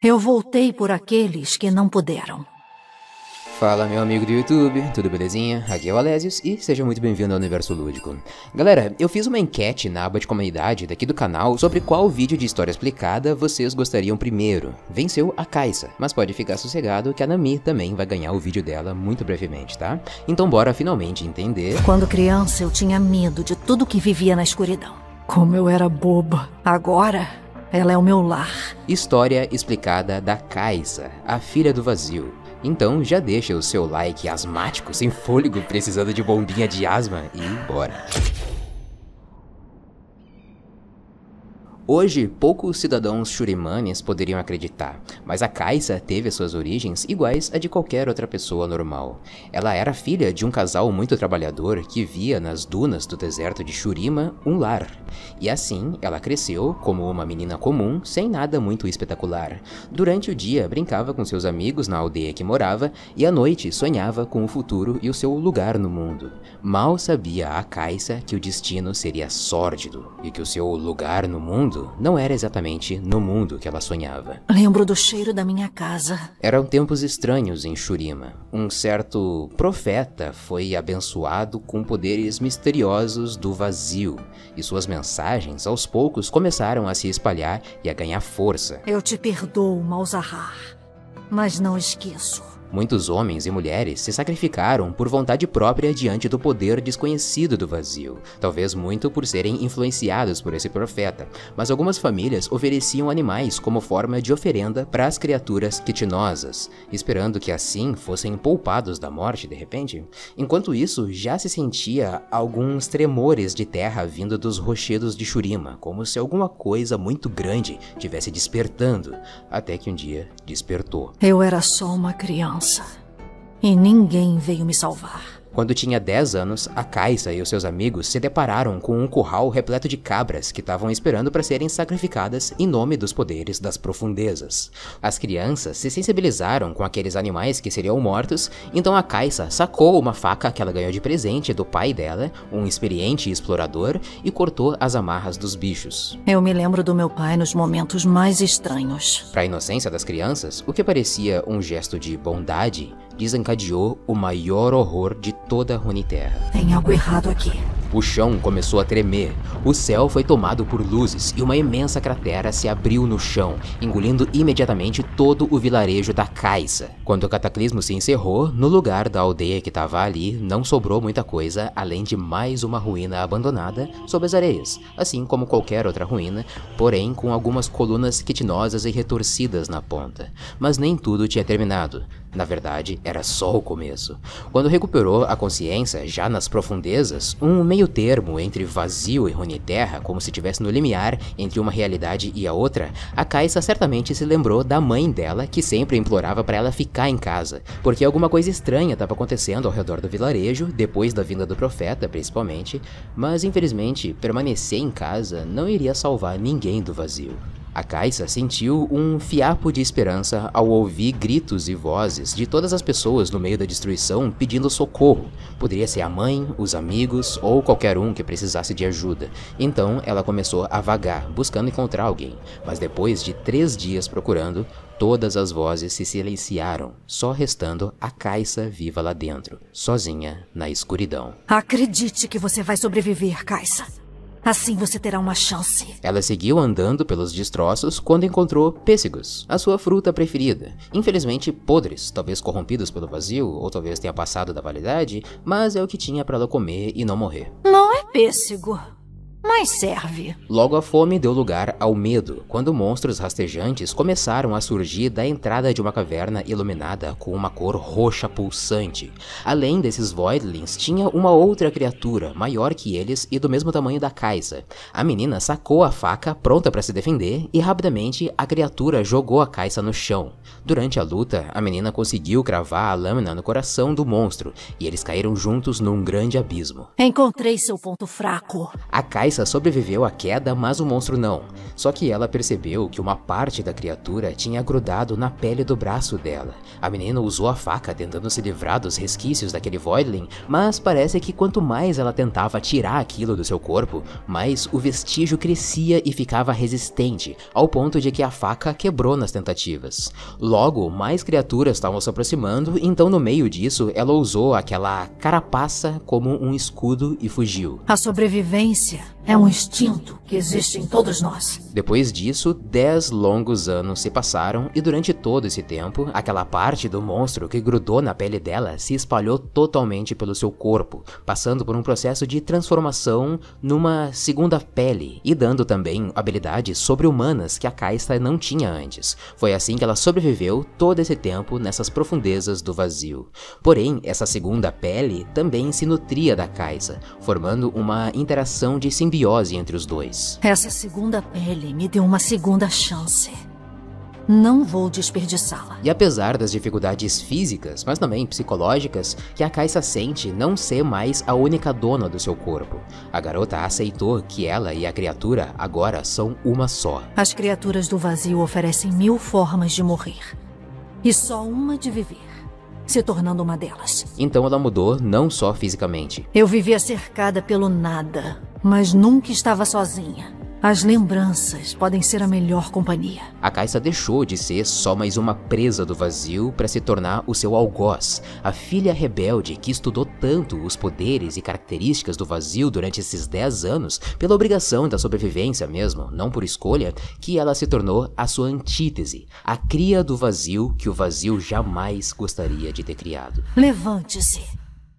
Eu voltei por aqueles que não puderam. Fala meu amigo do YouTube, tudo belezinha? Aqui é o Alésios e seja muito bem-vindo ao Universo Lúdico. Galera, eu fiz uma enquete na aba de comunidade daqui do canal sobre qual vídeo de história explicada vocês gostariam primeiro. Venceu a Kaisa, mas pode ficar sossegado que a Nami também vai ganhar o vídeo dela muito brevemente, tá? Então bora finalmente entender... Quando criança eu tinha medo de tudo que vivia na escuridão. Como eu era boba. Agora, ela é o meu lar. História explicada da Kaisa, a filha do vazio. Então já deixa o seu like asmático, sem fôlego, precisando de bombinha de asma e bora! Hoje, poucos cidadãos shurimanes poderiam acreditar, mas a Kaisa teve suas origens iguais a de qualquer outra pessoa normal. Ela era filha de um casal muito trabalhador que via nas dunas do deserto de Shurima um lar. E assim, ela cresceu como uma menina comum, sem nada muito espetacular. Durante o dia, brincava com seus amigos na aldeia que morava e à noite sonhava com o futuro e o seu lugar no mundo. Mal sabia a Kaisa que o destino seria sórdido e que o seu lugar no mundo mundo não era exatamente no mundo que ela sonhava. Lembro do cheiro da minha casa. Eram tempos estranhos em Shurima. Um certo profeta foi abençoado com poderes misteriosos do vazio, e suas mensagens aos poucos começaram a se espalhar e a ganhar força. Eu te perdoo, Malzahar, mas não esqueço. Muitos homens e mulheres se sacrificaram por vontade própria diante do poder desconhecido do vazio, talvez muito por serem influenciados por esse profeta, mas algumas famílias ofereciam animais como forma de oferenda para as criaturas quitinosas, esperando que assim fossem poupados da morte de repente. Enquanto isso, já se sentia alguns tremores de terra vindo dos rochedos de Shurima, como se alguma coisa muito grande tivesse despertando, até que um dia despertou. Eu era só uma criança criança. E ninguém veio me salvar. Quando tinha 10 anos, a Kaisa e os seus amigos se depararam com um curral repleto de cabras que estavam esperando para serem sacrificadas em nome dos poderes das profundezas. As crianças se sensibilizaram com aqueles animais que seriam mortos, então a Kaisa sacou uma faca que ela ganhou de presente do pai dela, um experiente explorador, e cortou as amarras dos bichos. Eu me lembro do meu pai nos momentos mais estranhos. Para a inocência das crianças, o que parecia um gesto de bondade desencadeou o maior horror de toda a Runeterra. Tem algo errado aqui. O chão começou a tremer, o céu foi tomado por luzes e uma imensa cratera se abriu no chão, engolindo imediatamente todo o vilarejo da Caixa. Quando o cataclismo se encerrou, no lugar da aldeia que estava ali não sobrou muita coisa além de mais uma ruína abandonada sob as areias, assim como qualquer outra ruína, porém com algumas colunas quitinosas e retorcidas na ponta. Mas nem tudo tinha terminado. Na verdade, era só o começo. Quando recuperou a consciência, já nas profundezas, um meio termo entre vazio e Runeterra, como se estivesse no limiar entre uma realidade e a outra, a Kaisa certamente se lembrou da mãe dela, que sempre implorava para ela ficar em casa, porque alguma coisa estranha estava acontecendo ao redor do vilarejo, depois da vinda do profeta, principalmente, mas infelizmente, permanecer em casa não iria salvar ninguém do vazio. A Kaisa sentiu um fiapo de esperança ao ouvir gritos e vozes de todas as pessoas no meio da destruição pedindo socorro. Poderia ser a mãe, os amigos ou qualquer um que precisasse de ajuda. Então ela começou a vagar, buscando encontrar alguém. Mas depois de três dias procurando, todas as vozes se silenciaram, só restando a Kaisa viva lá dentro, sozinha na escuridão. Acredite que você vai sobreviver, Kaisa. Assim você terá uma chance. Ela seguiu andando pelos destroços quando encontrou pêssegos, a sua fruta preferida. Infelizmente podres, talvez corrompidos pelo vazio, ou talvez tenha passado da validade, mas é o que tinha para ela comer e não morrer. Não é pêssego mas serve. Logo a fome deu lugar ao medo, quando monstros rastejantes começaram a surgir da entrada de uma caverna iluminada com uma cor roxa pulsante. Além desses Voidlings, tinha uma outra criatura, maior que eles e do mesmo tamanho da Kaisa. A menina sacou a faca, pronta para se defender, e rapidamente a criatura jogou a Kaisa no chão. Durante a luta, a menina conseguiu cravar a lâmina no coração do monstro, e eles caíram juntos num grande abismo. Encontrei seu ponto fraco. A Kaisa Kaisa sobreviveu à queda, mas o monstro não. Só que ela percebeu que uma parte da criatura tinha grudado na pele do braço dela. A menina usou a faca tentando se livrar dos resquícios daquele Voidling, mas parece que quanto mais ela tentava tirar aquilo do seu corpo, mais o vestígio crescia e ficava resistente, ao ponto de que a faca quebrou nas tentativas. Logo, mais criaturas estavam se aproximando, então no meio disso ela usou aquela carapaça como um escudo e fugiu. A sobrevivência é um instinto que existe em todos nós. Depois disso, dez longos anos se passaram e durante todo esse tempo, aquela parte do monstro que grudou na pele dela se espalhou totalmente pelo seu corpo, passando por um processo de transformação numa segunda pele e dando também habilidades sobre-humanas que a Kaista não tinha antes. Foi assim que ela sobreviveu todo esse tempo nessas profundezas do vazio. Porém, essa segunda pele também se nutria da Kaisa, formando uma interação de simbiose entre os dois. Essa segunda pele me deu uma segunda chance. Não vou desperdiçá-la. E apesar das dificuldades físicas, mas também psicológicas, que a Kaisa sente não ser mais a única dona do seu corpo, a garota aceitou que ela e a criatura agora são uma só. As criaturas do vazio oferecem mil formas de morrer. E só uma de viver se tornando uma delas. Então ela mudou não só fisicamente. Eu vivia cercada pelo nada, mas nunca estava sozinha. As lembranças podem ser a melhor companhia. A Caixa deixou de ser só mais uma presa do vazio para se tornar o seu algoz, a filha rebelde que estudou tanto os poderes e características do vazio durante esses 10 anos, pela obrigação da sobrevivência mesmo, não por escolha, que ela se tornou a sua antítese, a cria do vazio que o vazio jamais gostaria de ter criado. Levante-se.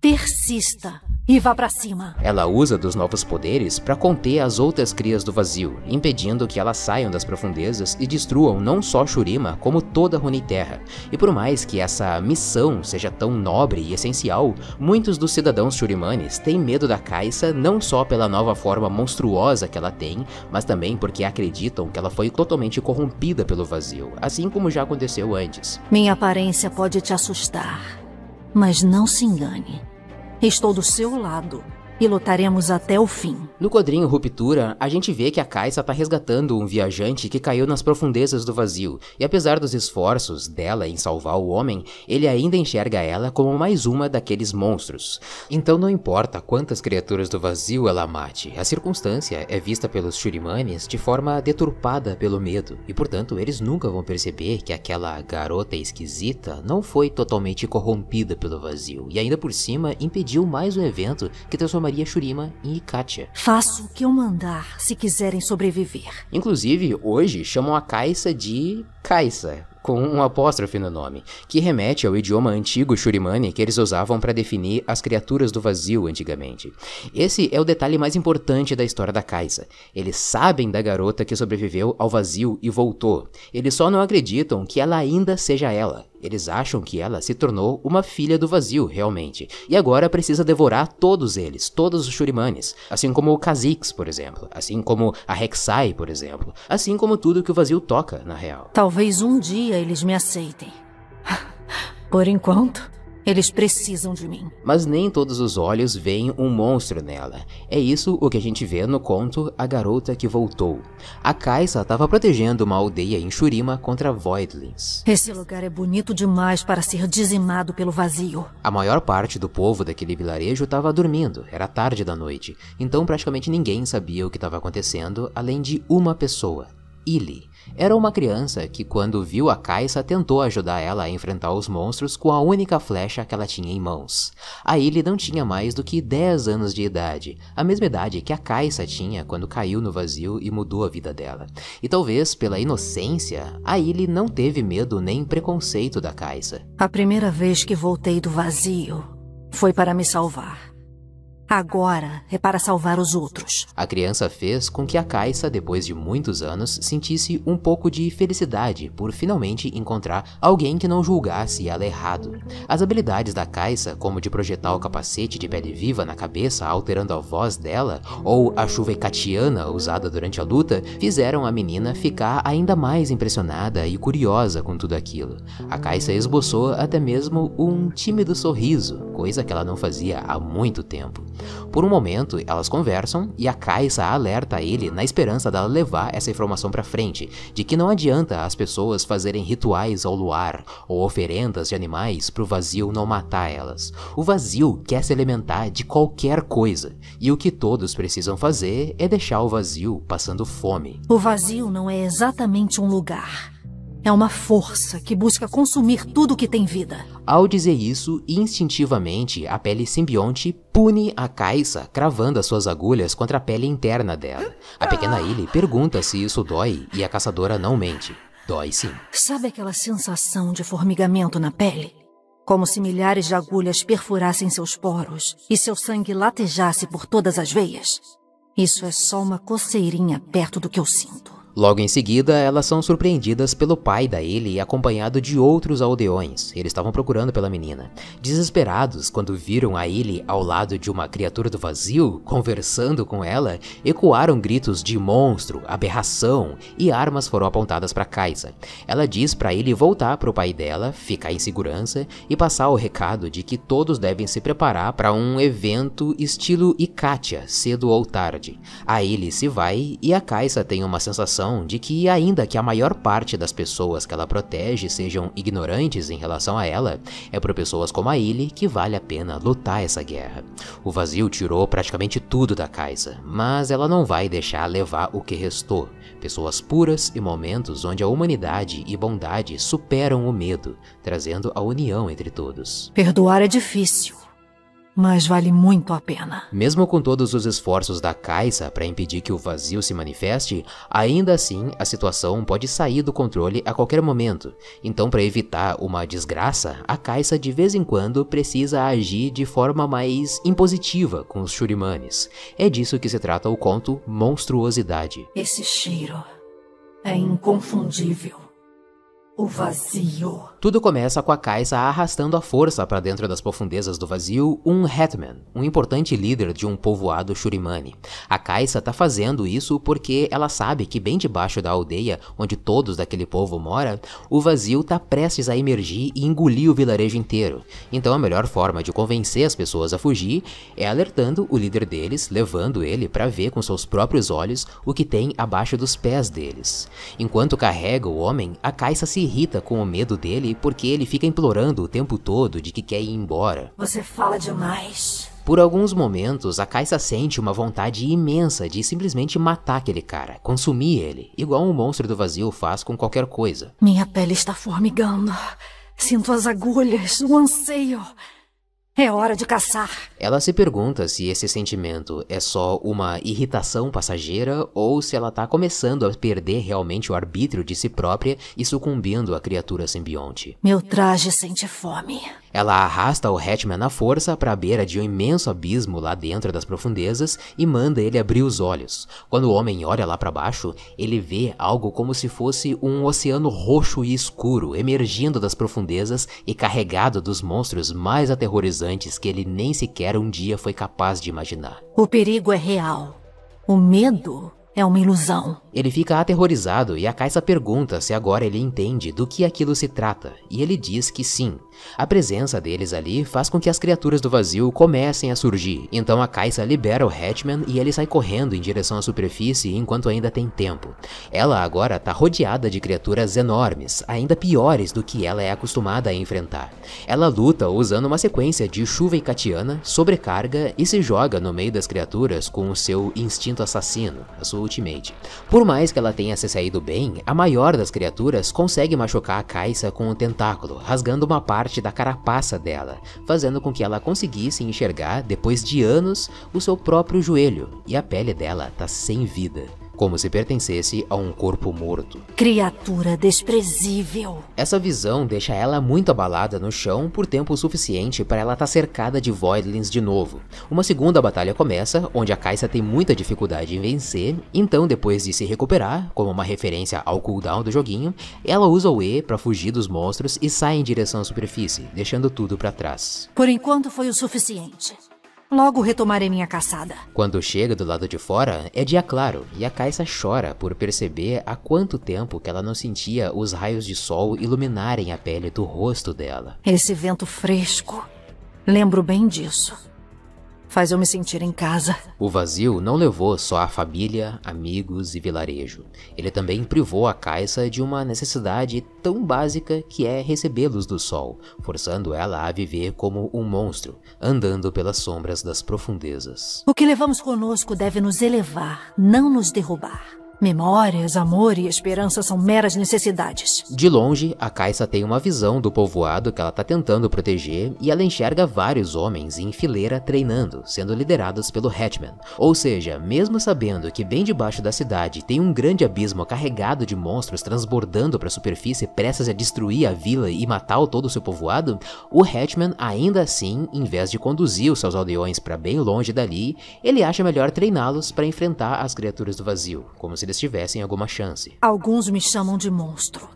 Persista e vá para cima. Ela usa dos novos poderes para conter as outras crias do vazio, impedindo que elas saiam das profundezas e destruam não só Shurima, como toda Runeterra. E por mais que essa missão seja tão nobre e essencial, muitos dos cidadãos shurimanes têm medo da Kaisa não só pela nova forma monstruosa que ela tem, mas também porque acreditam que ela foi totalmente corrompida pelo vazio, assim como já aconteceu antes. Minha aparência pode te assustar, mas não se engane. Estou do seu lado e lutaremos até o fim. No quadrinho Ruptura, a gente vê que a Kaisa está resgatando um viajante que caiu nas profundezas do vazio, e apesar dos esforços dela em salvar o homem, ele ainda enxerga ela como mais uma daqueles monstros. Então não importa quantas criaturas do vazio ela mate, a circunstância é vista pelos Shurimanes de forma deturpada pelo medo, e portanto eles nunca vão perceber que aquela garota esquisita não foi totalmente corrompida pelo vazio, e ainda por cima impediu mais um evento que transformaria transformaria Shurima em Ikatia. Faço o que eu mandar se quiserem sobreviver. Inclusive, hoje chamam a Kaisa de Kaisa, com um apóstrofe no nome, que remete ao idioma antigo Shurimani que eles usavam para definir as criaturas do vazio antigamente. Esse é o detalhe mais importante da história da Kaisa. Eles sabem da garota que sobreviveu ao vazio e voltou. Eles só não acreditam que ela ainda seja ela. Eles acham que ela se tornou uma filha do vazio, realmente, e agora precisa devorar todos eles, todos os Shurimanes, assim como o Kha'Zix, por exemplo, assim como a Rek'Sai, por exemplo, assim como tudo que o vazio toca, na real. Talvez um dia eles me aceitem. Por enquanto, eles precisam de mim. Mas nem todos os olhos veem um monstro nela. É isso o que a gente vê no conto A Garota que Voltou. A Kaisa estava protegendo uma aldeia em Shurima contra Voidlings. Esse lugar é bonito demais para ser dizimado pelo vazio. A maior parte do povo daquele vilarejo estava dormindo, era tarde da noite, então praticamente ninguém sabia o que estava acontecendo além de uma pessoa, Illy. Era uma criança que, quando viu a Kaisa, tentou ajudar ela a enfrentar os monstros com a única flecha que ela tinha em mãos. A Illy não tinha mais do que 10 anos de idade, a mesma idade que a Kaisa tinha quando caiu no vazio e mudou a vida dela. E talvez pela inocência, a Illy não teve medo nem preconceito da Kaisa. A primeira vez que voltei do vazio foi para me salvar. Agora é para salvar os outros. A criança fez com que a Kaisa, depois de muitos anos, sentisse um pouco de felicidade por finalmente encontrar alguém que não julgasse ela errado. As habilidades da Kaisa, como de projetar o capacete de pele viva na cabeça alterando a voz dela, ou a chuva ecatiana usada durante a luta, fizeram a menina ficar ainda mais impressionada e curiosa com tudo aquilo. A Kaisa esboçou até mesmo um tímido sorriso, coisa que ela não fazia há muito tempo. Por um momento, elas conversam e a Kaisa alerta ele na esperança dela levar essa informação para frente, de que não adianta as pessoas fazerem rituais ao luar ou oferendas de animais pro vazio não matar elas. O vazio quer se alimentar de qualquer coisa, e o que todos precisam fazer é deixar o vazio passando fome. O vazio não é exatamente um lugar. É uma força que busca consumir tudo que tem vida. Ao dizer isso, instintivamente, a pele simbionte pune a Kaisa, cravando as suas agulhas contra a pele interna dela. A pequena Illy pergunta se isso dói e a caçadora não mente. Dói sim. Sabe aquela sensação de formigamento na pele? Como se milhares de agulhas perfurassem seus poros e seu sangue latejasse por todas as veias? Isso é só uma coceirinha perto do que eu sinto. Logo em seguida, elas são surpreendidas pelo pai da Illy acompanhado de outros aldeões. Eles estavam procurando pela menina. Desesperados quando viram a Illy ao lado de uma criatura do vazio, conversando com ela, ecoaram gritos de monstro, aberração e armas foram apontadas para Kaisa. Ela diz para Illy voltar para o pai dela, ficar em segurança e passar o recado de que todos devem se preparar para um evento estilo Ikatia, cedo ou tarde. A Illy se vai e a Kaisa tem uma sensação de que, ainda que a maior parte das pessoas que ela protege sejam ignorantes em relação a ela, é por pessoas como a Illy que vale a pena lutar essa guerra. O vazio tirou praticamente tudo da Kaisa, mas ela não vai deixar levar o que restou. Pessoas puras e momentos onde a humanidade e bondade superam o medo, trazendo a união entre todos. Perdoar é difícil mas vale muito a pena. Mesmo com todos os esforços da Kaisa para impedir que o vazio se manifeste, ainda assim a situação pode sair do controle a qualquer momento. Então, para evitar uma desgraça, a Kaisa de vez em quando precisa agir de forma mais impositiva com os Shurimanes. É disso que se trata o conto Monstruosidade. Esse cheiro é inconfundível. O vazio. Tudo começa com a Kaisa arrastando a força para dentro das profundezas do vazio um Hetman, um importante líder de um povoado Shurimani. A Kaisa tá fazendo isso porque ela sabe que bem debaixo da aldeia, onde todos daquele povo mora, o vazio tá prestes a emergir e engolir o vilarejo inteiro. Então a melhor forma de convencer as pessoas a fugir é alertando o líder deles, levando ele para ver com seus próprios olhos o que tem abaixo dos pés deles. Enquanto carrega o homem, a Kaisa se irrita com o medo dele porque ele fica implorando o tempo todo de que quer ir embora. Você fala demais. Por alguns momentos, a Kaisa sente uma vontade imensa de simplesmente matar aquele cara, consumir ele, igual um monstro do vazio faz com qualquer coisa. Minha pele está formigando. Sinto as agulhas, o anseio. É hora de caçar. Ela se pergunta se esse sentimento é só uma irritação passageira ou se ela tá começando a perder realmente o arbítrio de si própria e sucumbindo à criatura simbionte. Meu traje sente fome. Ela arrasta o Hatchman na força para a beira de um imenso abismo lá dentro das profundezas e manda ele abrir os olhos. Quando o homem olha lá para baixo, ele vê algo como se fosse um oceano roxo e escuro emergindo das profundezas e carregado dos monstros mais aterrorizantes que ele nem sequer um dia foi capaz de imaginar. O perigo é real. O medo é uma ilusão. Ele fica aterrorizado e a Kaisa pergunta se agora ele entende do que aquilo se trata, e ele diz que sim. A presença deles ali faz com que as criaturas do vazio comecem a surgir, então a Kaisa libera o Hatchman e ele sai correndo em direção à superfície enquanto ainda tem tempo. Ela agora está rodeada de criaturas enormes, ainda piores do que ela é acostumada a enfrentar. Ela luta usando uma sequência de chuva e Katiana, sobrecarga e se joga no meio das criaturas com o seu instinto assassino, a sua ultimate. Por por mais que ela tenha se saído bem, a maior das criaturas consegue machucar a Kaisa com um tentáculo, rasgando uma parte da carapaça dela, fazendo com que ela conseguisse enxergar, depois de anos, o seu próprio joelho, e a pele dela tá sem vida como se pertencesse a um corpo morto. Criatura desprezível. Essa visão deixa ela muito abalada no chão por tempo suficiente para ela estar tá cercada de Voidlings de novo. Uma segunda batalha começa, onde a Kaisa tem muita dificuldade em vencer, então depois de se recuperar, como uma referência ao cooldown do joguinho, ela usa o E para fugir dos monstros e sai em direção à superfície, deixando tudo para trás. Por enquanto foi o suficiente. Logo retomarei minha caçada. Quando chega do lado de fora, é dia claro e a Kaisa chora por perceber há quanto tempo que ela não sentia os raios de sol iluminarem a pele do rosto dela. Esse vento fresco. Lembro bem disso. Faz eu me sentir em casa. O vazio não levou só a família, amigos e vilarejo. Ele também privou a Caixa de uma necessidade tão básica que é receber luz do sol, forçando ela a viver como um monstro, andando pelas sombras das profundezas. O que levamos conosco deve nos elevar, não nos derrubar. Memórias, amor e esperança são meras necessidades. De longe, a Caixa tem uma visão do povoado que ela está tentando proteger e ela enxerga vários homens em fileira treinando, sendo liderados pelo Hatchman. Ou seja, mesmo sabendo que bem debaixo da cidade tem um grande abismo carregado de monstros transbordando para a superfície prestes a destruir a vila e matar todo o seu povoado, o Hatchman ainda assim, em vez de conduzir os seus aldeões para bem longe dali, ele acha melhor treiná-los para enfrentar as criaturas do vazio, como se eles tivessem alguma chance. Alguns me chamam de monstro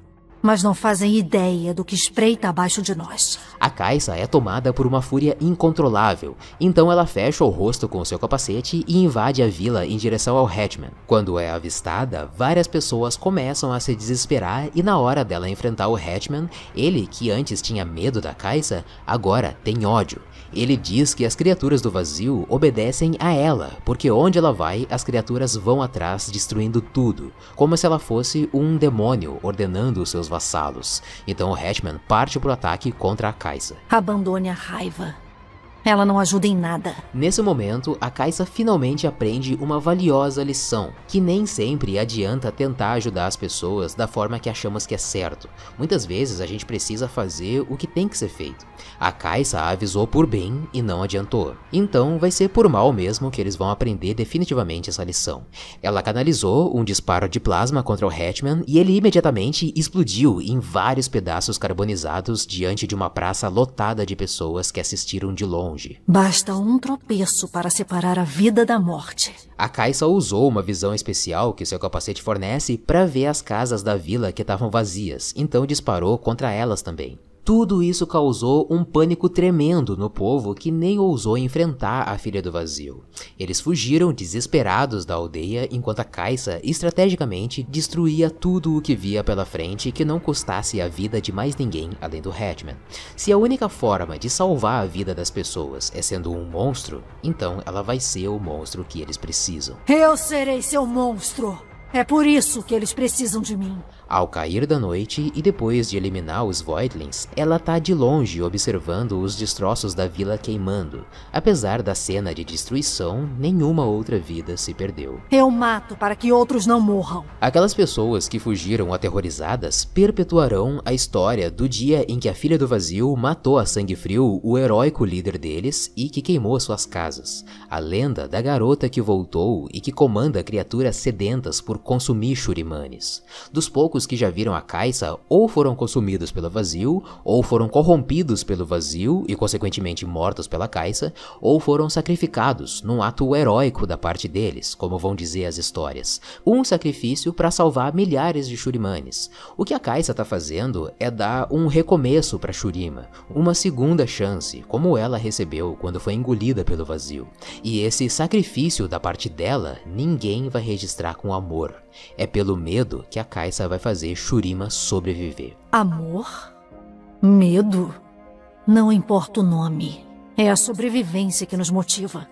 mas não fazem ideia do que espreita abaixo de nós. A Caixa é tomada por uma fúria incontrolável, então ela fecha o rosto com seu capacete e invade a vila em direção ao Hatchman. Quando é avistada, várias pessoas começam a se desesperar e na hora dela enfrentar o Hatchman, ele, que antes tinha medo da Caixa, agora tem ódio. Ele diz que as criaturas do vazio obedecem a ela, porque onde ela vai, as criaturas vão atrás destruindo tudo, como se ela fosse um demônio ordenando os seus vassalos. Então o Hatchman parte para o ataque contra a Kaisa. Abandone a raiva. Ela não ajuda em nada. Nesse momento, a Kaisa finalmente aprende uma valiosa lição, que nem sempre adianta tentar ajudar as pessoas da forma que achamos que é certo. Muitas vezes a gente precisa fazer o que tem que ser feito. A Kaisa avisou por bem e não adiantou. Então vai ser por mal mesmo que eles vão aprender definitivamente essa lição. Ela canalizou um disparo de plasma contra o Hatchman e ele imediatamente explodiu em vários pedaços carbonizados diante de uma praça lotada de pessoas que assistiram de longe longe. Basta um tropeço para separar a vida da morte. A Kaisa usou uma visão especial que seu capacete fornece para ver as casas da vila que estavam vazias, então disparou contra elas também. Tudo isso causou um pânico tremendo no povo que nem ousou enfrentar a filha do vazio. Eles fugiram desesperados da aldeia enquanto a Caixa estrategicamente destruía tudo o que via pela frente que não custasse a vida de mais ninguém além do Hatchman. Se a única forma de salvar a vida das pessoas é sendo um monstro, então ela vai ser o monstro que eles precisam. Eu serei seu monstro! É por isso que eles precisam de mim. Ao cair da noite e depois de eliminar os Voidlings, ela tá de longe observando os destroços da vila queimando. Apesar da cena de destruição, nenhuma outra vida se perdeu. Eu mato para que outros não morram. Aquelas pessoas que fugiram aterrorizadas perpetuarão a história do dia em que a filha do vazio matou a sangue frio o heróico líder deles e que queimou suas casas. A lenda da garota que voltou e que comanda criaturas sedentas por consumir churimanes. Dos poucos poucos que já viram a Caixa ou foram consumidos pelo vazio, ou foram corrompidos pelo vazio e consequentemente mortos pela Caixa, ou foram sacrificados num ato heróico da parte deles, como vão dizer as histórias. Um sacrifício para salvar milhares de Shurimanes. O que a Caixa está fazendo é dar um recomeço para Shurima, uma segunda chance, como ela recebeu quando foi engolida pelo vazio. E esse sacrifício da parte dela, ninguém vai registrar com amor. É pelo medo que a Caixa vai fazer Shurima sobreviver. Amor? Medo? Não importa o nome. É a sobrevivência que nos motiva.